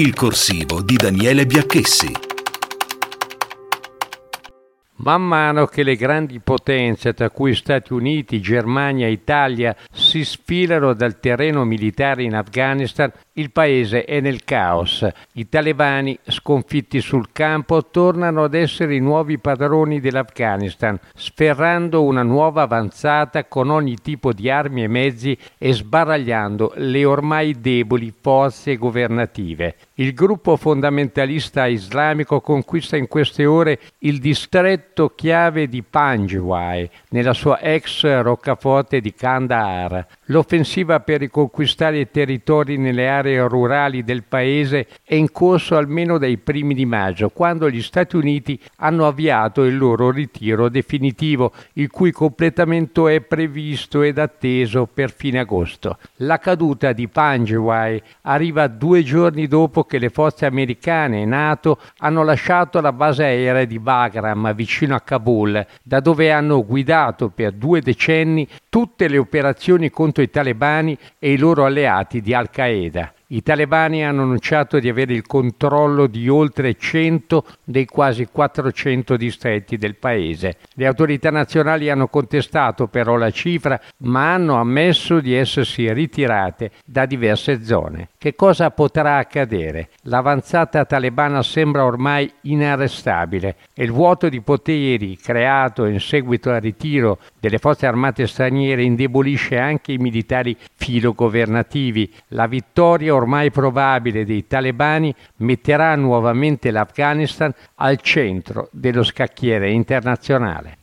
Il corsivo di Daniele Biacchessi. Man mano che le grandi potenze, tra cui Stati Uniti, Germania e Italia, si sfilano dal terreno militare in Afghanistan, il paese è nel caos. I talebani, sconfitti sul campo, tornano ad essere i nuovi padroni dell'Afghanistan, sferrando una nuova avanzata con ogni tipo di armi e mezzi e sbaragliando le ormai deboli forze governative. Il gruppo fondamentalista islamico conquista in queste ore il distretto chiave di Panjwai, nella sua ex roccaforte di Kandahar. L'offensiva per riconquistare i territori nelle aree rurali del paese è in corso almeno dai primi di maggio, quando gli Stati Uniti hanno avviato il loro ritiro definitivo, il cui completamento è previsto ed atteso per fine agosto. La caduta di Panjwai arriva due giorni dopo che le forze americane e NATO hanno lasciato la base aerea di Bagram vicino a Kabul, da dove hanno guidato per due decenni tutte le operazioni contro i talebani e i loro alleati di Al-Qaeda. I talebani hanno annunciato di avere il controllo di oltre 100 dei quasi 400 distretti del paese. Le autorità nazionali hanno contestato però la cifra, ma hanno ammesso di essersi ritirate da diverse zone. Che cosa potrà accadere? L'avanzata talebana sembra ormai inarrestabile e il vuoto di poteri creato in seguito al ritiro delle forze armate straniere indebolisce anche i militari filogovernativi. La vittoria ormai probabile dei talebani metterà nuovamente l'Afghanistan al centro dello scacchiere internazionale.